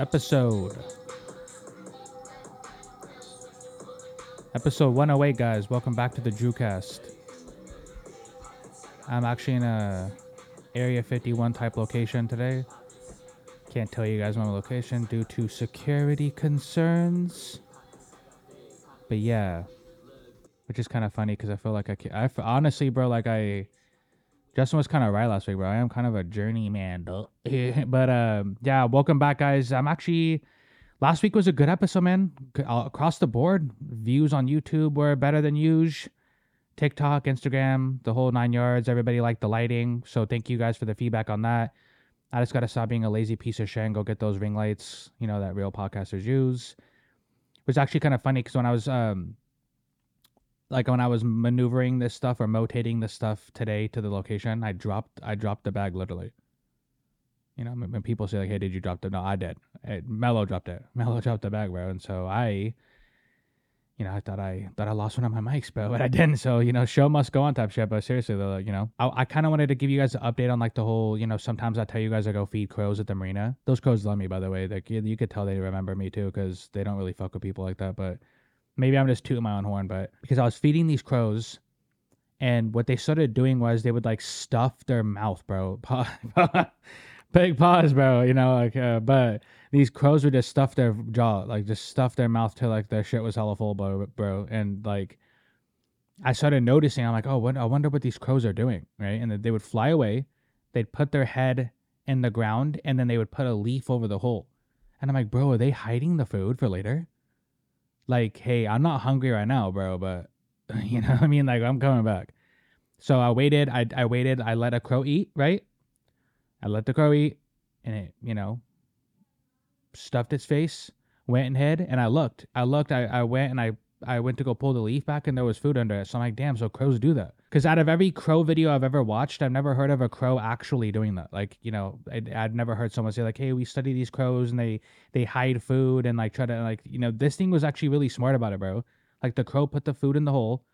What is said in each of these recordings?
episode. Episode 108, guys. Welcome back to the Drewcast. I'm actually in a Area 51 type location today. Can't tell you guys my location due to security concerns. But yeah, which is kind of funny because I feel like I, I honestly, bro, like I Justin was kind of right last week, bro. I am kind of a journeyman, but um, yeah, welcome back, guys. I'm actually last week was a good episode, man. Across the board, views on YouTube were better than usual. TikTok, Instagram, the whole nine yards. Everybody liked the lighting, so thank you guys for the feedback on that. I just gotta stop being a lazy piece of shit and go get those ring lights, you know, that real podcasters use. It was actually kind of funny because when I was um like when I was maneuvering this stuff or motating this stuff today to the location, I dropped I dropped the bag literally. You know, when people say like, "Hey, did you drop the?" No, I did. It, Mello dropped it. Mello dropped the bag, bro. And so I, you know, I thought I thought I lost one of my mics, bro, but I didn't. So you know, show must go on type shit. But seriously though, you know, I, I kind of wanted to give you guys an update on like the whole, you know, sometimes I tell you guys I go feed crows at the marina. Those crows love me, by the way. Like you, you could tell they remember me too, because they don't really fuck with people like that, but maybe I'm just tooting my own horn, but because I was feeding these crows, and what they started doing was they would like stuff their mouth, bro. Big pause, bro. You know, like, uh, but these crows would just stuff their jaw, like just stuff their mouth till like their shit was hella full, bro. bro. And like, I started noticing, I'm like, oh, what? I wonder what these crows are doing, right? And they would fly away, they'd put their head in the ground, and then they would put a leaf over the hole. And I'm like, bro, are they hiding the food for later? Like, hey, I'm not hungry right now, bro, but you know I mean? Like, I'm coming back. So I waited, I, I waited, I let a crow eat, right? I let the crow eat, and it, you know, stuffed its face, went and hid, and I looked. I looked, I, I went and I I went to go pull the leaf back and there was food under it. So I'm like, damn, so crows do that. Because out of every crow video I've ever watched, I've never heard of a crow actually doing that. Like, you know, I, would never heard someone say like, hey, we study these crows and they they hide food and like try to like, you know, this thing was actually really smart about it, bro. Like the crow put the food in the hole,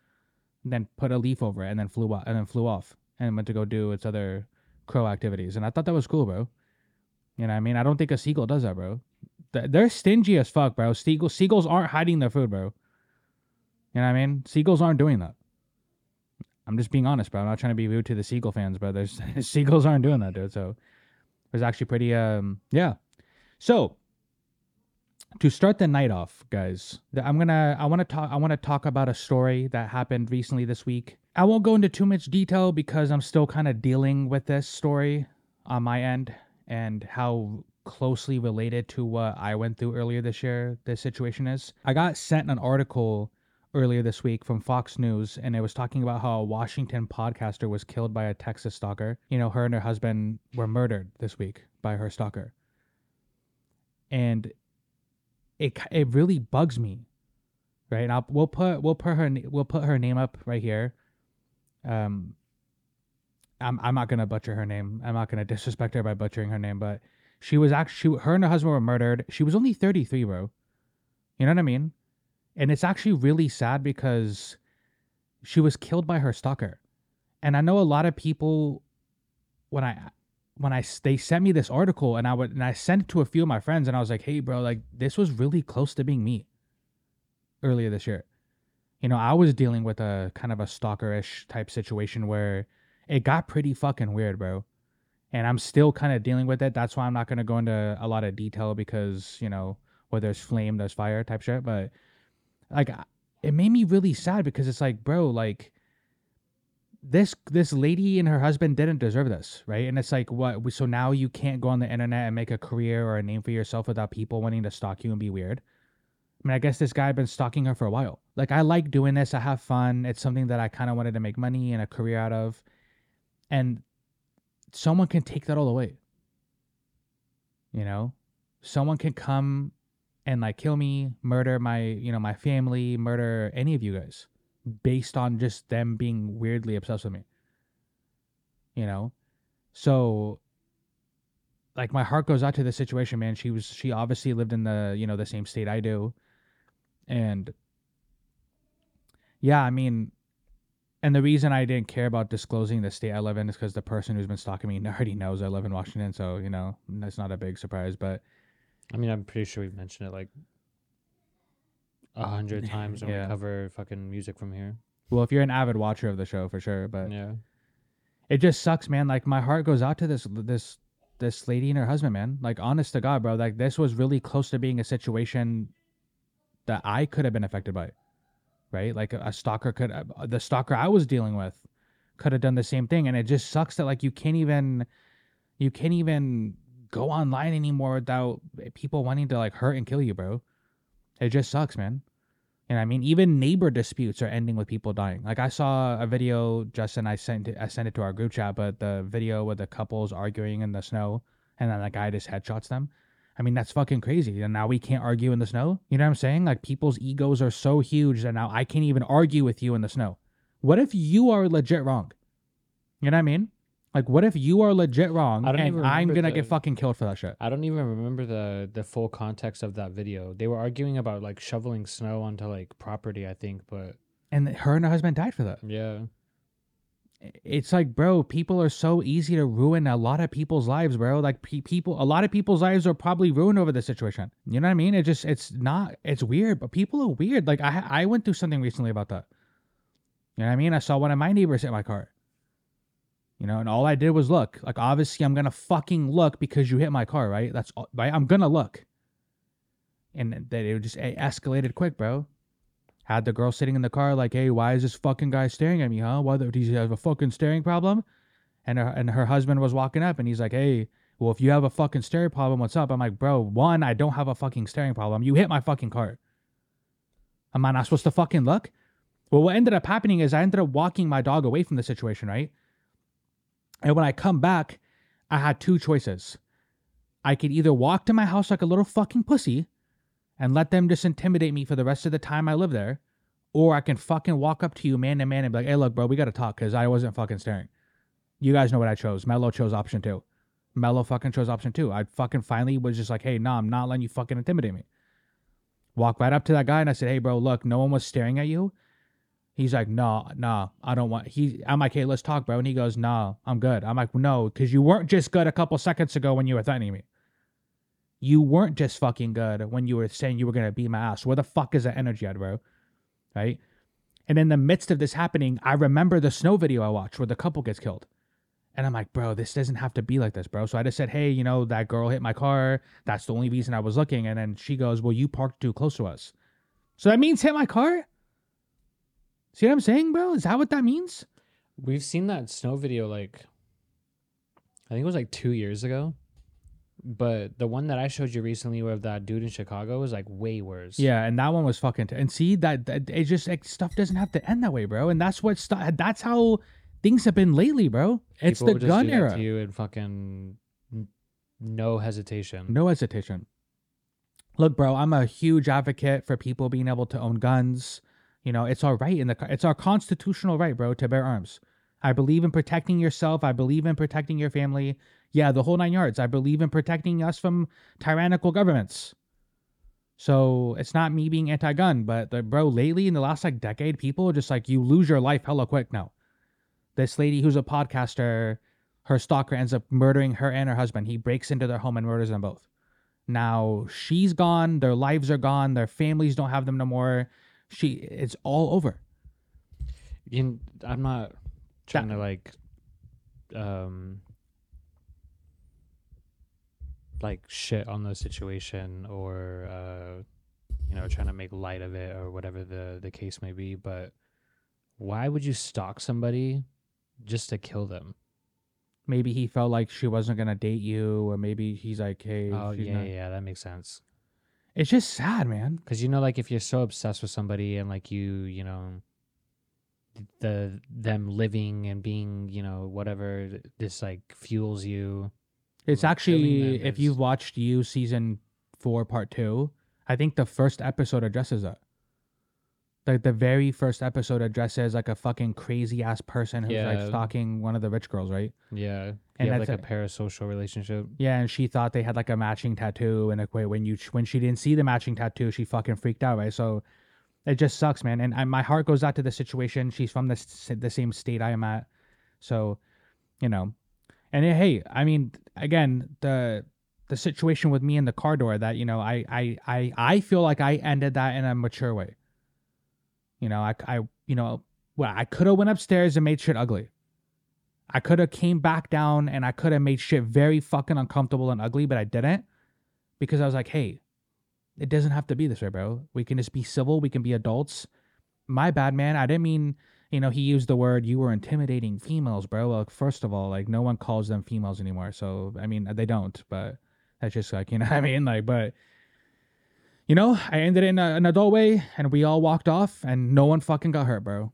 then put a leaf over it and then flew off and then flew off and went to go do its other crow activities. And I thought that was cool, bro. You know I mean? I don't think a seagull does that, bro. They're stingy as fuck, bro. Seagulls aren't hiding their food, bro. You know what I mean? Seagulls aren't doing that. I'm just being honest, bro. I'm not trying to be rude to the Seagull fans, but there's Seagulls aren't doing that, dude. So it was actually pretty um yeah. So to start the night off, guys, I'm gonna I want to talk I want to talk about a story that happened recently this week. I won't go into too much detail because I'm still kind of dealing with this story on my end and how closely related to what I went through earlier this year this situation is. I got sent an article earlier this week from Fox News, and it was talking about how a Washington podcaster was killed by a Texas stalker. You know, her and her husband were murdered this week by her stalker, and it it really bugs me, right? Now we'll put we'll put her we'll put her name up right here. Um, I'm I'm not gonna butcher her name. I'm not gonna disrespect her by butchering her name, but she was actually her and her husband were murdered. She was only 33, bro. You know what I mean? And it's actually really sad because she was killed by her stalker. And I know a lot of people when I when I they sent me this article and I would and I sent it to a few of my friends and I was like, "Hey bro, like this was really close to being me earlier this year." You know, I was dealing with a kind of a stalkerish type situation where it got pretty fucking weird, bro. And I'm still kind of dealing with it. That's why I'm not going to go into a lot of detail because, you know, where there's flame, there's fire type shit, but like it made me really sad because it's like bro like this this lady and her husband didn't deserve this right? And it's like what so now you can't go on the internet and make a career or a name for yourself without people wanting to stalk you and be weird? I mean i guess this guy had been stalking her for a while. Like i like doing this. I have fun. It's something that i kind of wanted to make money and a career out of. And someone can take that all away you know? Someone can come and like kill me, murder my, you know, my family, murder any of you guys based on just them being weirdly obsessed with me. You know? So like my heart goes out to the situation, man. She was she obviously lived in the, you know, the same state I do. And yeah, I mean and the reason I didn't care about disclosing the state I live in is because the person who's been stalking me already knows I live in Washington, so you know, that's not a big surprise. But I mean, I'm pretty sure we've mentioned it like a hundred times when Yeah. we cover fucking music from here. Well, if you're an avid watcher of the show, for sure. But yeah. it just sucks, man. Like my heart goes out to this this this lady and her husband, man. Like honest to God, bro. Like this was really close to being a situation that I could have been affected by, right? Like a, a stalker could, uh, the stalker I was dealing with, could have done the same thing, and it just sucks that like you can't even, you can't even go online anymore without eh, people wanting to like hurt and kill you, bro. It just sucks, man. And I mean, even neighbor disputes are ending with people dying. Like I saw a video, Justin, I sent it, I sent it to our group chat, but the video with the couples arguing in the snow, and then the guy just headshots them. I mean, that's fucking crazy. And now we can't argue in the snow. You know what I'm saying? Like people's egos are so huge that now I can't even argue with you in the snow. What if you are legit wrong? You know what I mean? Like, what if you are legit wrong I don't and I'm remember gonna the- get fucking killed for that shit? I don't even remember the the full context of that video. They were arguing about like shoveling snow onto like property, I think, but And her and her husband died for that. yeah. it's like bro people are so easy to ruin a lot of people's lives bro like pe- people a lot of people's lives are probably ruined over this situation you know what i mean it just it's not it's weird but people are weird like i i went through something recently about that you know what i mean i saw one of my neighbors hit my car you know and all i did was look like obviously i'm gonna fucking look because you hit my car right that's all right i'm gonna look and that it just it escalated quick bro had the girl sitting in the car like, "Hey, why is this fucking guy staring at me, huh? Why does he have a fucking staring problem?" And her and her husband was walking up, and he's like, "Hey, well, if you have a fucking staring problem, what's up?" I'm like, "Bro, one, I don't have a fucking staring problem. You hit my fucking car. Am I not supposed to fucking look?" Well, what ended up happening is I ended up walking my dog away from the situation, right? And when I come back, I had two choices. I could either walk to my house like a little fucking pussy and let them just intimidate me for the rest of the time I live there, or I can fucking walk up to you man to man and be like, hey, look, bro, we got to talk because I wasn't fucking staring. You guys know what I chose. Mello chose option two. Mello fucking chose option two. I fucking finally was just like, hey, nah, I'm not letting you fucking intimidate me. Walk right up to that guy and I said, hey, bro, look, no one was staring at you. He's like, nah, nah, I don't want. He, I'm like, hey, let's talk, bro. And he goes, nah, I'm good. I'm like, no, because you weren't just good a couple seconds ago when you were threatening me. You weren't just fucking good when you were saying you were gonna beat my ass. Where the fuck is that energy at, bro? Right? And in the midst of this happening, I remember the snow video I watched where the couple gets killed. And I'm like, bro, this doesn't have to be like this, bro. So I just said, hey, you know, that girl hit my car. That's the only reason I was looking. And then she goes, well, you parked too close to us. So that means hit my car? See what I'm saying, bro? Is that what that means? We've seen that snow video like I think it was like two years ago. But the one that I showed you recently with that dude in Chicago was like way worse. Yeah, and that one was fucking. T- and see that, that it just like, stuff doesn't have to end that way, bro. And that's what stu- That's how things have been lately, bro. It's People the just gun do that era. to you and fucking no hesitation. No hesitation. Look, bro, I'm a huge advocate for people being able to own guns. You know, it's our right in the it's our constitutional right, bro, to bear arms. I believe in protecting yourself. I believe in protecting your family. Yeah, the whole nine yards. I believe in protecting us from tyrannical governments. So it's not me being anti-gun, but the, bro, lately in the last like decade, people are just like you lose your life hella quick now. This lady who's a podcaster, her stalker ends up murdering her and her husband. He breaks into their home and murders them both. Now she's gone, their lives are gone, their families don't have them no more. She it's all over. Can- I'm not trying to like um like shit on the situation or uh you know trying to make light of it or whatever the the case may be but why would you stalk somebody just to kill them Maybe he felt like she wasn't gonna date you, or maybe he's like, hey, oh she's yeah not- yeah that makes sense It's just sad, man. because you know like if you're so obsessed with somebody and like you you know the them living and being you know whatever this like fuels you It's actually if you've watched you season four, part two, I think the first episode addresses that. Like the very first episode addresses like a fucking crazy ass person who's like stalking one of the rich girls, right? Yeah, And have like that's a parasocial relationship. Yeah, and she thought they had like a matching tattoo, and like wait, when you when she didn't see the matching tattoo, she fucking freaked out, right? So it just sucks, man. And I, my heart goes out to the situation. She's from the s- the same state I am at, so you know. And eh, hey, I mean, again, the the situation with me in the car door that you know I I I I feel like I ended that in a mature way. You know, I I you know, well, I could have went upstairs and made shit ugly. I could have came back down and I could have made shit very fucking uncomfortable and ugly, but I didn't because I was like, hey, it doesn't have to be this way, bro. We can just be civil. We can be adults. My bad, man. I didn't mean, you know, he used the word you were intimidating females, bro. Well, first of all, like no one calls them females anymore. So I mean, they don't, but that's just like you know, what I mean, like, but you know, I ended in a, an adult way, and we all walked off, and no one fucking got hurt, bro.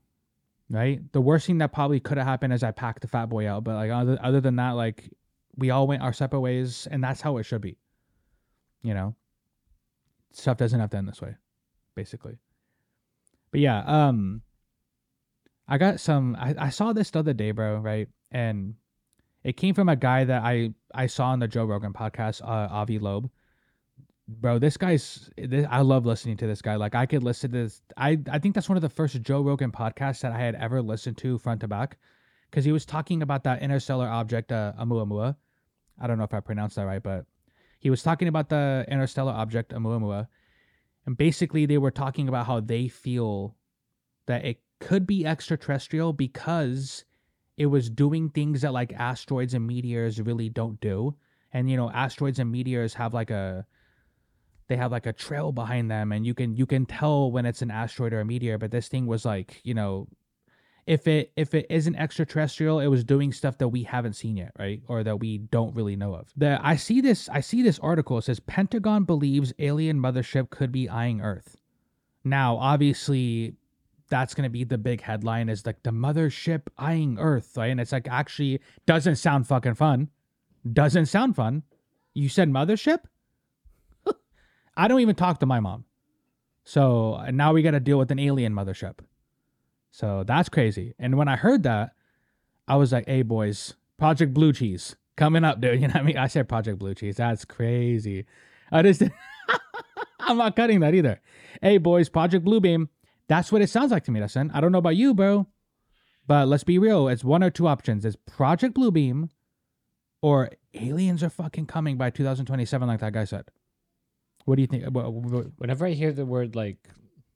Right? The worst thing that probably could have happened is I packed the fat boy out, but like other other than that, like we all went our separate ways, and that's how it should be. You know, stuff doesn't have to end this way, basically. But yeah, um, I got some. I, I saw this the other day, bro. Right, and it came from a guy that I I saw on the Joe Rogan podcast, uh, Avi Loeb. Bro, this guy's. This, I love listening to this guy. Like I could listen to this. I I think that's one of the first Joe Rogan podcasts that I had ever listened to front to back, because he was talking about that interstellar object, uh, Oumuamua. I don't know if I pronounced that right, but he was talking about the interstellar object Oumuamua, and basically they were talking about how they feel that it could be extraterrestrial because it was doing things that like asteroids and meteors really don't do. And you know, asteroids and meteors have like a they have like a trail behind them and you can you can tell when it's an asteroid or a meteor, but this thing was like, you know, if it if it isn't extraterrestrial, it was doing stuff that we haven't seen yet, right? Or that we don't really know of. The I see this I see this article. It says Pentagon believes alien mothership could be eyeing Earth. Now, obviously, that's gonna be the big headline is like the mothership eyeing Earth, right? And it's like actually doesn't sound fucking fun. Doesn't sound fun. You said mothership? I don't even talk to my mom. So now we gotta deal with an alien mothership. So that's crazy. And when I heard that, I was like, hey boys, Project Blue Cheese coming up, dude. You know what I mean? I said Project Blue Cheese. That's crazy. I just I'm not cutting that either. Hey boys, Project Blue Beam. That's what it sounds like to me, listen. I don't know about you, bro. But let's be real. It's one or two options. It's Project Blue Beam or aliens are fucking coming by 2027, like that guy said. What do you think? Whenever I hear the word like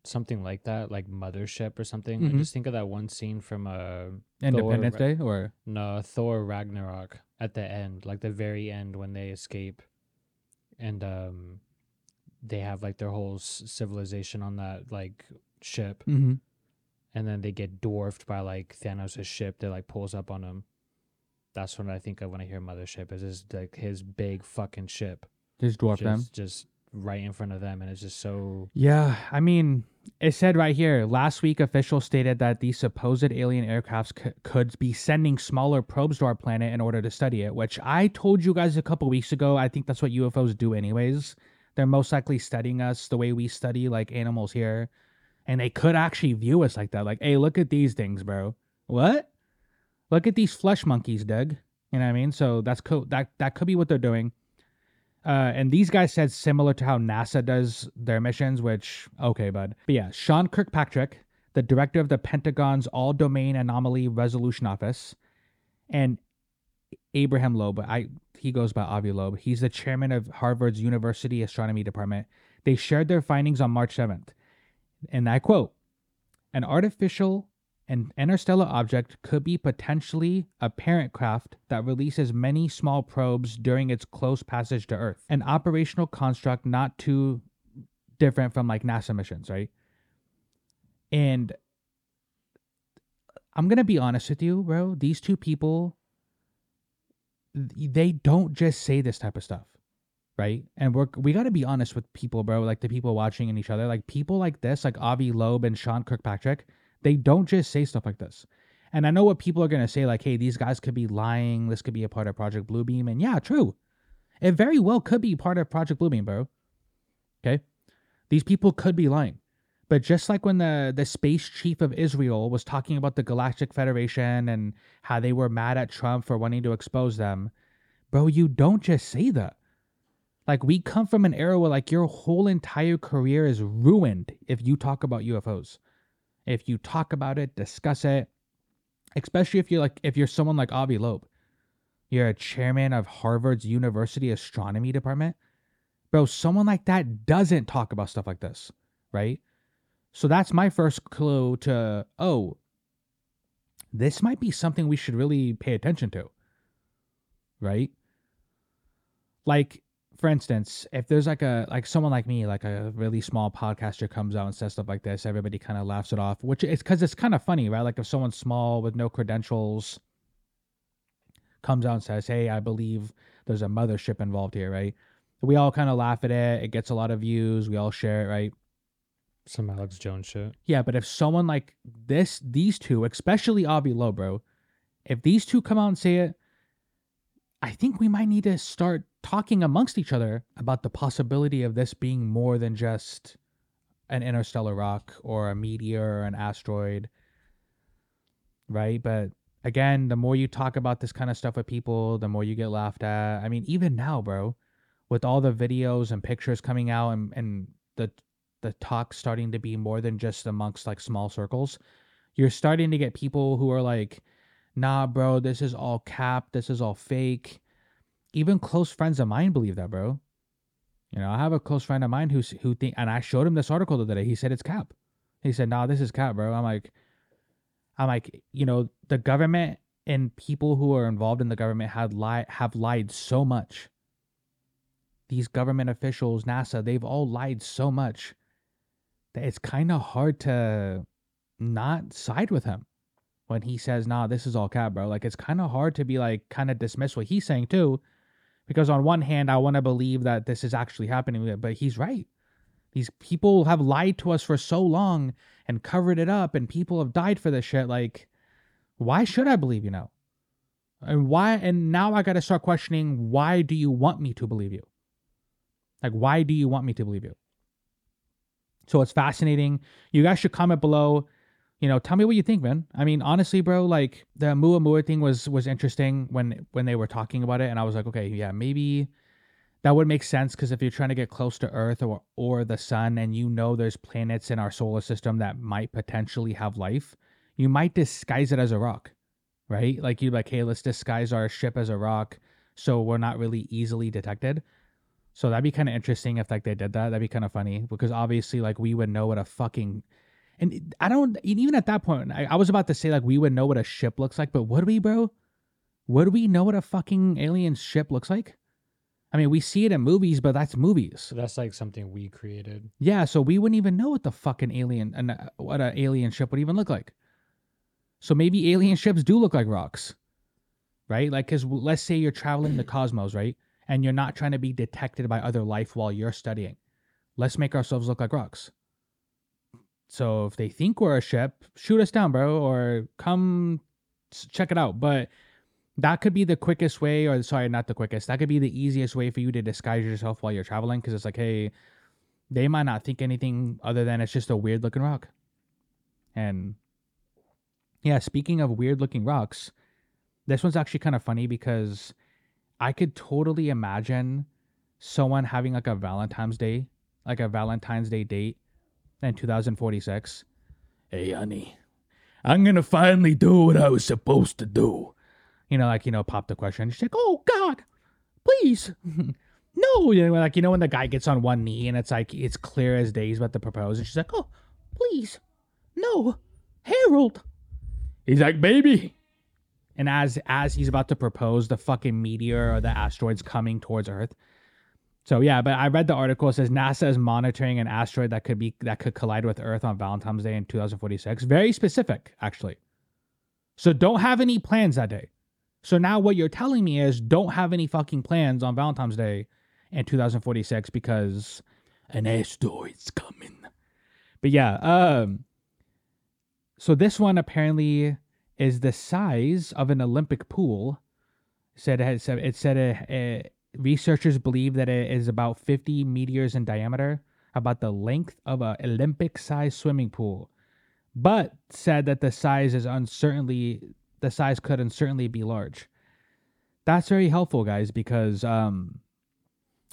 something like that, like mothership or something, Mhm. I just think of that one scene from uh Independence Thor- Day or no Thor Ragnarok at the end, like the very end when they escape, and um, they have like their whole s- civilization on that like ship, mm-hmm. and then they get dwarfed by like Thanos' ship that like pulls up on them. That's what I think of when I hear mothership. Is just like his big fucking ship, just dwarf just, them. just right in front of them, and it's just so Yeah, I mean, it said right here last week officials stated that these supposed alien aircrafts c- could be sending smaller probes to our planet in order to study it, which I told you guys a couple weeks ago. I think that's what UFOs do, anyways. They're most likely studying us the way we study like animals here, and they could actually view us like that. Like, hey, look at these things, bro. What? Look at these flesh monkeys, Doug. You know what I mean? So that's cool. That that could be what they're doing. Uh, and these guys said similar to how NASA does their missions, which, okay, bud. But yeah, Sean Kirkpatrick, the director of the Pentagon's All Domain Anomaly Resolution Office, and Abraham Loeb, I he goes by Avi Loeb. He's the chairman of Harvard's University Astronomy Department. They shared their findings on March 7th. And I quote An artificial and interstellar object could be potentially a parent craft that releases many small probes during its close passage to Earth. An operational construct not too different from like NASA missions, right? And I'm going to be honest with you, bro. These two people, they don't just say this type of stuff, right? And we're, we got to be honest with people, bro. Like the people watching and each other. Like people like this, like Avi Loeb and Sean Kirkpatrick, they don't just say stuff like this. And I know what people are going to say, like, hey, these guys could be lying. This could be a part of Project Bluebeam. And yeah, true. It very well could be part of Project Bluebeam, bro. Okay? These people could be lying. But just like when the, the space chief of Israel was talking about the Galactic Federation and how they were mad at Trump for wanting to expose them, bro, you don't just say that. Like, we come from an era where, like, your whole entire career is ruined if you talk about UFOs if you talk about it, discuss it, especially if you're like if you're someone like Avi Loeb. You're a chairman of Harvard's University Astronomy Department. Bro, someone like that doesn't talk about stuff like this, right? So that's my first clue to, oh, this might be something we should really pay attention to, right? Like, for instance, if there's like a like someone like me, like a really small podcaster comes out and says stuff like this, everybody kind of laughs it off, which is because it's kind of funny, right? Like if someone small with no credentials comes out and says, "Hey, I believe there's a mothership involved here," right? We all kind of laugh at it. It gets a lot of views. We all share it, right? Some Alex Jones shit. Yeah, but if someone like this, these two, especially Avi Loeb, bro, if these two come out and say it, I think we might need to start talking amongst each other about the possibility of this being more than just an interstellar rock or a meteor or an asteroid. Right? But again, the more you talk about this kind of stuff with people, the more you get laughed at. I mean, even now, bro, with all the videos and pictures coming out and, and the the talk starting to be more than just amongst like small circles, you're starting to get people who are like, nah, bro, this is all cap, this is all fake. Even close friends of mine believe that, bro. You know, I have a close friend of mine who's who think, and I showed him this article the other day. He said it's cap. He said, nah, this is cap, bro. I'm like, I'm like, you know, the government and people who are involved in the government had lied have lied so much. These government officials, NASA, they've all lied so much that it's kind of hard to not side with him when he says, nah, this is all cap, bro. Like, it's kind of hard to be like, kind of dismiss what he's saying too. Because on one hand, I want to believe that this is actually happening, but he's right. These people have lied to us for so long and covered it up, and people have died for this shit. Like, why should I believe you now? And why? And now I got to start questioning why do you want me to believe you? Like, why do you want me to believe you? So it's fascinating. You guys should comment below. You know, tell me what you think, man. I mean, honestly, bro, like the Muamua thing was was interesting when when they were talking about it, and I was like, okay, yeah, maybe that would make sense because if you're trying to get close to Earth or or the sun, and you know there's planets in our solar system that might potentially have life, you might disguise it as a rock, right? Like you're like, hey, let's disguise our ship as a rock, so we're not really easily detected. So that'd be kind of interesting if like they did that. That'd be kind of funny because obviously like we would know what a fucking and I don't even at that point I, I was about to say like we would know what a ship looks like, but would we, bro? Would we know what a fucking alien ship looks like? I mean, we see it in movies, but that's movies. So that's like something we created. Yeah, so we wouldn't even know what the fucking alien and what an alien ship would even look like. So maybe alien ships do look like rocks, right? Like, because let's say you're traveling the cosmos, right? and you're not trying to be detected by other life while you're studying. Let's make ourselves look like rocks. So if they think we're a ship, shoot us down, bro, or come check it out. But that could be the quickest way, or sorry, not the quickest. That could be the easiest way for you to disguise yourself while you're traveling, because it's like, hey, they might not think anything other than it's just a weird looking rock. And yeah, speaking of weird looking rocks, this one's actually kind of funny because I could totally imagine someone having like a Valentine's Day, like a Valentine's Day date in 2046. Hey, honey, I'm gonna finally do what I was supposed to do. You know, like, you know, pop the question. She's like, oh, God, please. no. You know, like, you know, when the guy gets on one knee and it's like, it's clear as day he's about to propose. And she's like, oh, please. No. Harold. He's like, baby, and as as he's about to propose, the fucking meteor or the asteroid's coming towards Earth. So yeah, but I read the article. It says NASA is monitoring an asteroid that could be that could collide with Earth on Valentine's Day in 2046. Very specific, actually. So don't have any plans that day. So now what you're telling me is don't have any fucking plans on Valentine's Day in 2046 because an asteroid's coming. But yeah, um so this one apparently is the size of an Olympic pool. It said it, said, it said a, a, researchers believe that it is about 50 meters in diameter, about the length of an Olympic-sized swimming pool, but said that the size is uncertainly the size could uncertainly be large. That's very helpful, guys, because um,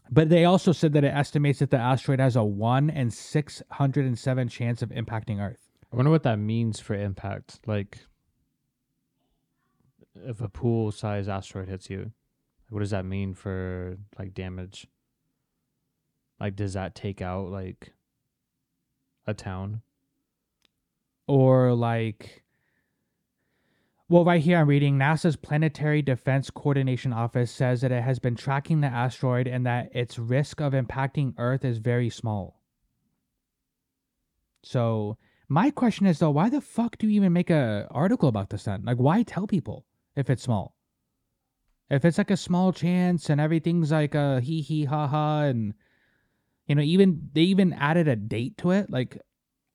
but they also said that it estimates that the asteroid has a one in six hundred and seven chance of impacting Earth. I wonder what that means for impact. Like if a pool size asteroid hits you, what does that mean for like damage? Like, does that take out like a town? or like well right here i'm reading nasa's planetary defense coordination office says that it has been tracking the asteroid and that its risk of impacting earth is very small so my question is though why the fuck do you even make a article about the sun? like why tell people if it's small if it's like a small chance and everything's like a hee hee ha ha and you know even they even added a date to it like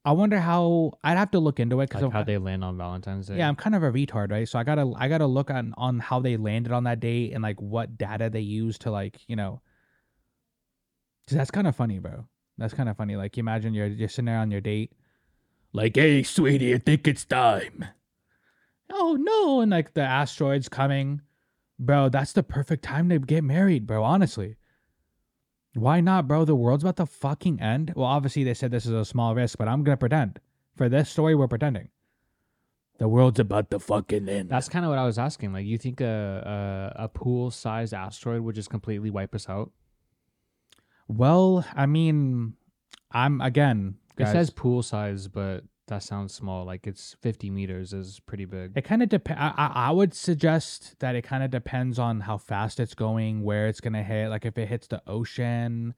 I wonder how I'd have to look into it because Like how they land on Valentine's Day? yeah, I'm kind of a retard, right? So I gotta I gotta look on on how they landed on that date and like what data they used to like you know. 'Cause that's kind of funny, bro. That's kind of funny. Like you imagine you're you're sitting there on your date, like, hey, sweetie, I think it's time. Oh no! And like the asteroids coming, bro. That's the perfect time to get married, bro. Honestly. Why not, bro? The world's about to fucking end. Well, obviously they said this is a small risk, but I'm gonna pretend. For this story, we're pretending. The world's about to fucking end. That's kind of what I was asking. Like, you think a a, a pool sized asteroid would just completely wipe us out? well, I mean, I'm again. It says pool size, but that sounds small. Like it's 50 meters is pretty big. it kind of depends. I, I would suggest that it kind of depends on how fast it's going, where it's gonna hit. Like if it hits the ocean,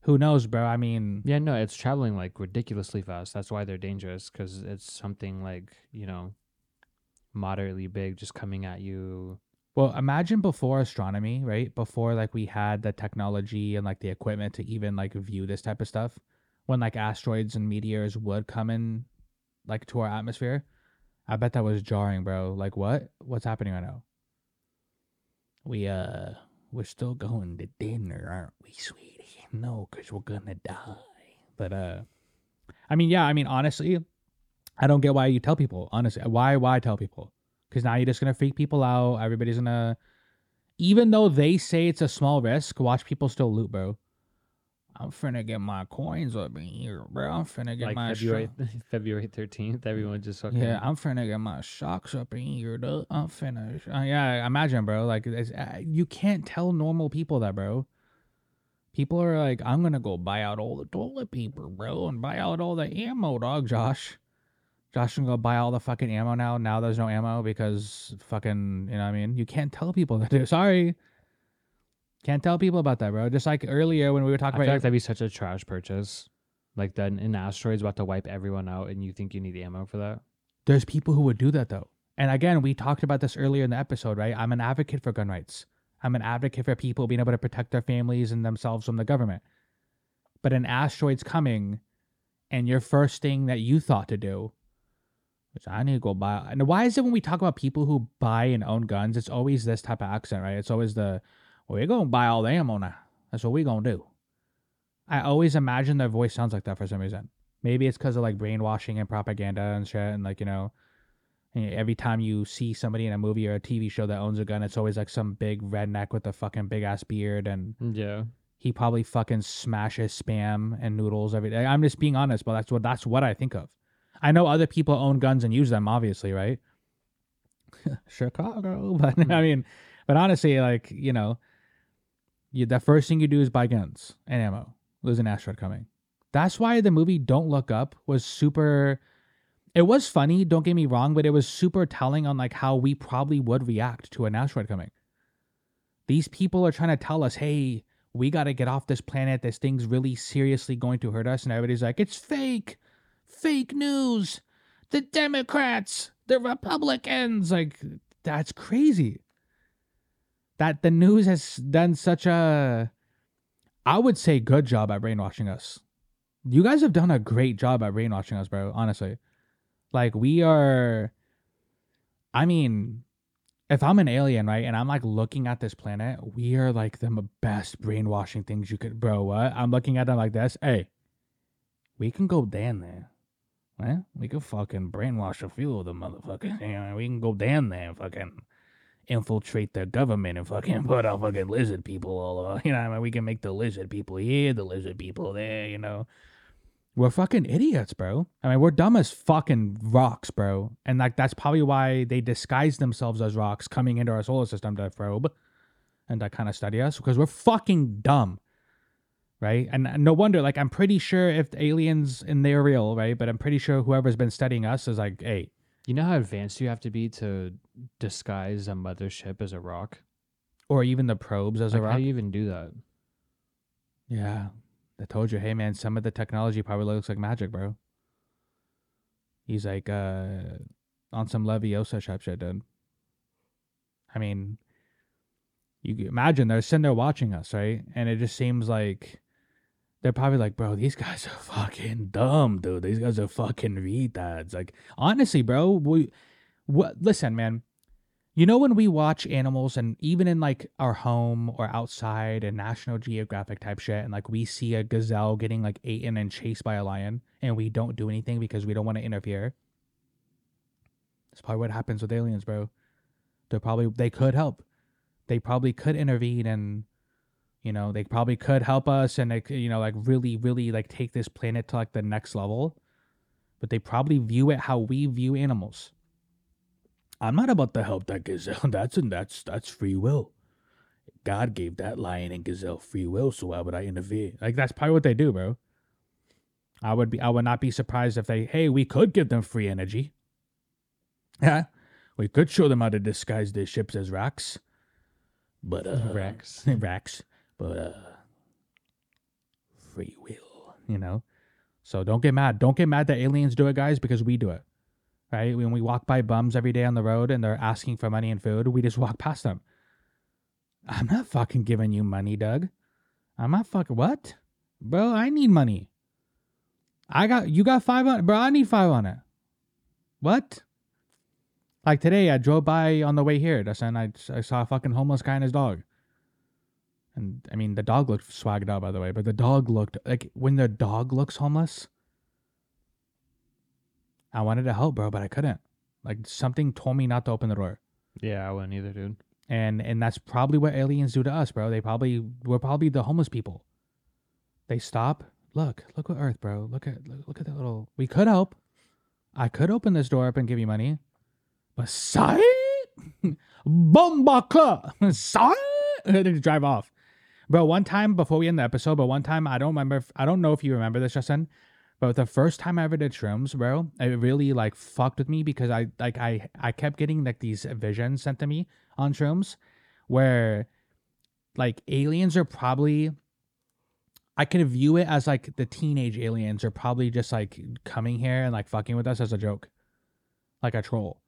who knows, bro? I mean, Yeah, no, it's traveling like ridiculously fast. That's why they're dangerous because it's something like you know, moderately big just coming at you. Well, imagine before astronomy, right? Before like we had the technology and like the equipment to even like view this type of stuff, when like asteroids and meteors would come in like to our atmosphere, I bet that was jarring, bro. Like what? What's happening right now? We uh we're still going to dinner, aren't we, sweetie? No, cuz we're going to die. But uh I mean, yeah, I mean honestly, I don't get why you tell people. Honestly, why why tell people? because now you're just gonna freak people out. Everybody's gonna, even though they say it's a small risk, watch people still loot, bro. I'm finna get my coins up in here, bro. I'm finna get like my February sho- February 13th, everyone just fucking yeah, I'm finna get my shocks up in here, though. I'm finna, uh, yeah. Imagine, bro. Like, it's, uh, you can't tell normal people that, bro. People are like, I'm gonna go buy out all the toilet paper, bro, and buy out all the ammo, dog. Josh, Josh can go buy all the fucking ammo now. Now there's no ammo because fucking, you know what I mean? You can't tell people that. Dude. Sorry. Can't tell people about that, bro. Just like earlier when we were talking I feel about like that'd be such a trash purchase. Like then an asteroid's about to wipe everyone out, and you think you need ammo for that? there's people who would do that though. And again, we talked about this earlier in the episode, right? I'm an advocate for gun rights. I'm an advocate for people being able to protect their families and themselves from the government. But an asteroid's coming, and your first thing that you thought to do, which I need to go buy. And why is it when we talk about people who buy and own guns, it's always this type of accent, right? It's always the, well, we're gonna buy all the ammo now. That's what we're gonna do. I always imagine their voice sounds like that for some reason. Maybe it's because of like brainwashing and propaganda and shit, and like you know, every time you see somebody in a movie or a TV show that owns a gun, it's always like some big redneck with a fucking big ass beard, and mm, Yeah. he probably fucking smashes spam and noodles every day. I'm just being honest, but that's what that's what I think of. I know other people own guns and use them, obviously, right? Chicago, but I hmm. mean, but honestly, like you know, you, the first thing you do is buy guns and ammo. There's an asteroid coming. That's why the movie Don't Look Up was super. It was funny, don't get me wrong, but it was super telling on like how we probably would react to an asteroid coming. These people are trying to tell us, hey, we got to get off this planet. This thing's really seriously going to hurt us. And everybody's like, it's fake. Fake news. The Democrats, the Republicans. Like, that's crazy. That the news has done such a, I would say, good job at brainwashing us. You guys have done a great job at brainwashing us, bro. Honestly. Like, we are, I mean, if I'm an alien, right, and I'm like looking at this planet, we are like the best brainwashing things you could, bro. What? I'm looking at them like this. Hey, we can go down there. Well, we can fucking brainwash a few of the motherfuckers. You know, we can go down there fucking infiltrate the government and fucking put our fucking lizard people all over. You know, I mean, we can make the lizard people here, the lizard people there. You know, we're fucking idiots, bro. I mean, we're dumb as fucking rocks, bro. And like that's probably why they disguise themselves as rocks coming into our solar system to probe and to kind of study us because we're fucking dumb. Right? And no wonder, like, I'm pretty sure if aliens and they're real, right? But I'm pretty sure whoever's been studying us is like, hey, You know how advanced you have to be to disguise a mothership as a rock? or even the probes as Like, a rock? how do you even do that? Yeah. I told you, hey man, some of the technology probably looks like magic, bro. He's like uh on some Leviosa type shit, dude. I mean, you can imagine they're sitting there watching us, right? And it just seems like they're probably like, bro, these guys are fucking dumb, dude. These guys are fucking retards. Like, honestly, bro, we what listen, man. You know when we watch animals and even in like our home or outside and National Geographic type shit and like we see a gazelle getting like eaten and chased by a lion and we don't do anything because we don't want to interfere. That's probably what happens with aliens, bro. They're probably they could help. They probably could intervene and you know, they probably could help us and like you know, like really, really like take this planet to like the next level. But they probably view it how we view animals. I'm not about to help that gazelle. That's and that's that's free will. God gave that lion and gazelle free will, so why would I interfere? Like that's probably what they do, bro. I would be I would not be surprised if they, hey, we could give them free energy. Yeah. We could show them how to disguise their ships as rocks But uh Rex. racks. But uh free will, you know? So don't get mad. Don't get mad that aliens do it, guys, because we do it. Right? When we walk by bums every day on the road and they're asking for money and food, we just walk past them. I'm not fucking giving you money, Doug. I'm not fucking what? Bro, I need money. I got you got five on bro, I need five on it. What? Like today I drove by on the way here, and I, I saw a fucking homeless guy and his dog. And I mean the dog looked swagged out by the way, but the dog looked like when the dog looks homeless. I wanted to help, bro, but I couldn't. Like something told me not to open the door. Yeah, I wouldn't either, dude. And and that's probably what aliens do to us, bro. They probably we're probably the homeless people. They stop. Look, look at Earth, bro. Look at look, look at that little. We could help. I could open this door up and give you money, but side, bomba club, and then drive off, bro. One time before we end the episode, but one time I don't remember. If, I don't know if you remember this, Justin. But the first time I ever did shrooms, bro, it really like fucked with me because I like I I kept getting like these visions sent to me on shrooms where like aliens are probably I could view it as like the teenage aliens are probably just like coming here and like fucking with us as a joke. Like a troll.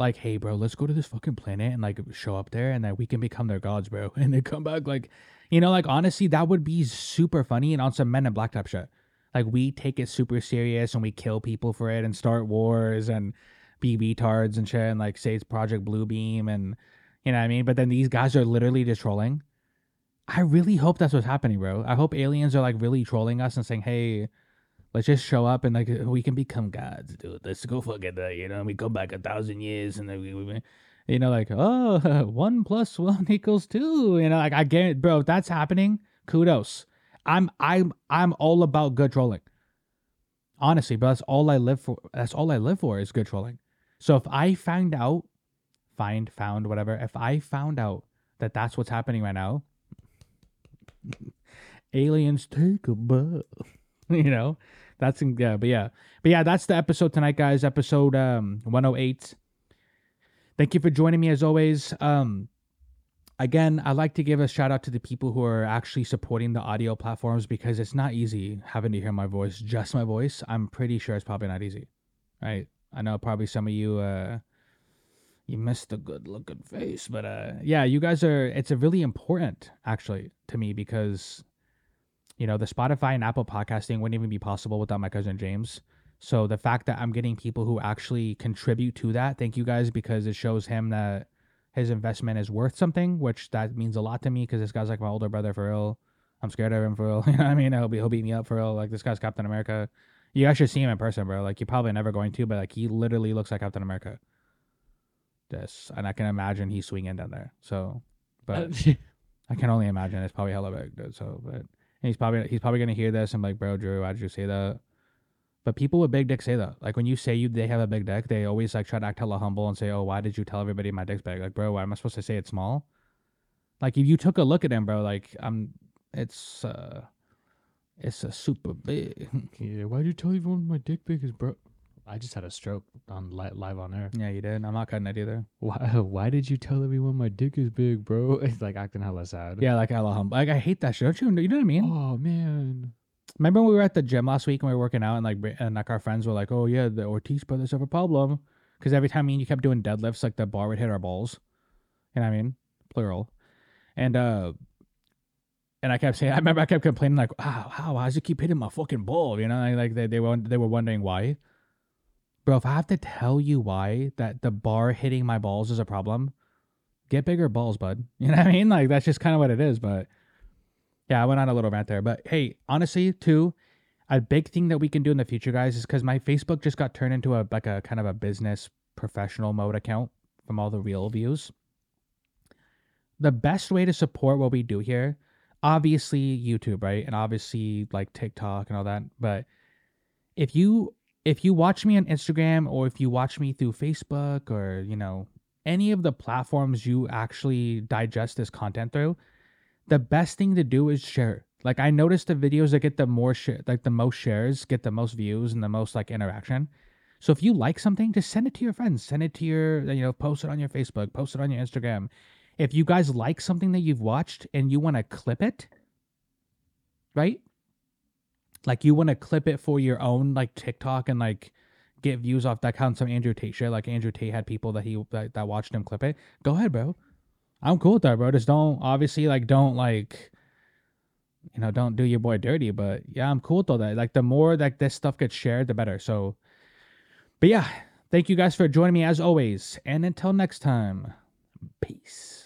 Like, hey bro, let's go to this fucking planet and like show up there and then we can become their gods, bro. And they come back like you know, like honestly, that would be super funny and on some men in black type shit. Like we take it super serious and we kill people for it and start wars and be retards and shit and like say it's Project Bluebeam and you know what I mean? But then these guys are literally just trolling. I really hope that's what's happening, bro. I hope aliens are like really trolling us and saying, "Hey, let's just show up and like we can become gods, dude. Let's go fucking that, you know. We go back a thousand years and then we, we you know, like oh, one plus one equals two. You know, like I get it, bro. If that's happening, kudos. I'm I'm I'm all about good trolling. Honestly, but that's all I live for. That's all I live for is good trolling. So if I find out, find, found, whatever, if I found out that that's what's happening right now, aliens take a butt. you know, that's in, yeah, but yeah, but yeah, that's the episode tonight, guys. Episode um 108. Thank you for joining me as always. Um, again, I'd like to give a shout out to the people who are actually supporting the audio platforms because it's not easy having to hear my voice, just my voice. I'm pretty sure it's probably not easy, right? I know probably some of you uh you missed a good looking face, but uh yeah, you guys are it's a really important actually to me because you know, the Spotify and Apple podcasting wouldn't even be possible without my cousin James. So the fact that I'm getting people who actually contribute to that, thank you guys because it shows him that his investment is worth something, which that means a lot to me because this guy's like my older brother for real. I'm scared of him for real. You know what I mean? He'll be he'll beat me up for real. Like this guy's Captain America. You guys should see him in person, bro. Like you're probably never going to, but like he literally looks like Captain America. This and I can imagine he's swinging down there. So, but I can only imagine it's probably hella big, dude. So, but he's probably he's probably gonna hear this and be like, bro, Drew, why did you say that? But people with big dicks say that. Like when you say you they have a big dick, they always like try to act hella humble and say, "Oh, why did you tell everybody my dick's big?" Like, bro, why am I supposed to say it's small? Like if you took a look at him, bro, like I'm, it's uh, it's a super big. Yeah, why'd you tell everyone my dick big is bro? I just had a stroke on li- live on air. yeah, you did. I'm not cutting it either. Why? Why did you tell everyone my dick is big, bro? It's like acting hella sad. Yeah, like hella humble. Like I hate that shit. Don't you? You know what I mean? Oh man. Remember when we were at the gym last week and we were working out and like and like our friends were like, "Oh yeah, the Ortiz brothers have a problem," because every time me and you kept doing deadlifts, like the bar would hit our balls. You know what I mean? Plural. And uh, and I kept saying, I remember I kept complaining like, "Wow, how why does it keep hitting my fucking ball?" You know, like they they were they were wondering why. Bro, if I have to tell you why that the bar hitting my balls is a problem, get bigger balls, bud. You know what I mean? Like that's just kind of what it is. But yeah, I went on a little rant there. But hey, honestly, too, a big thing that we can do in the future, guys, is because my Facebook just got turned into a like a kind of a business professional mode account from all the reel views. The best way to support what we do here, obviously YouTube, right? And obviously like TikTok and all that. But if you if you watch me on Instagram or if you watch me through Facebook or, you know, any of the platforms you actually digest this content through, the best thing to do is share. Like I noticed the videos that get the more share, like the most shares, get the most views and the most like interaction. So if you like something, just send it to your friends. Send it to your, you know, post it on your Facebook, post it on your Instagram. If you guys like something that you've watched and you want to clip it, right? Like you want to clip it for your own like TikTok and like get views off that counts some Andrew Tate shit. Like Andrew Tate had people that he that, that watched him clip it. Go ahead, bro. I'm cool with that, bro. Just don't obviously like don't like you know, don't do your boy dirty. But yeah, I'm cool with all that. Like the more like this stuff gets shared, the better. So but yeah, thank you guys for joining me as always. And until next time, peace.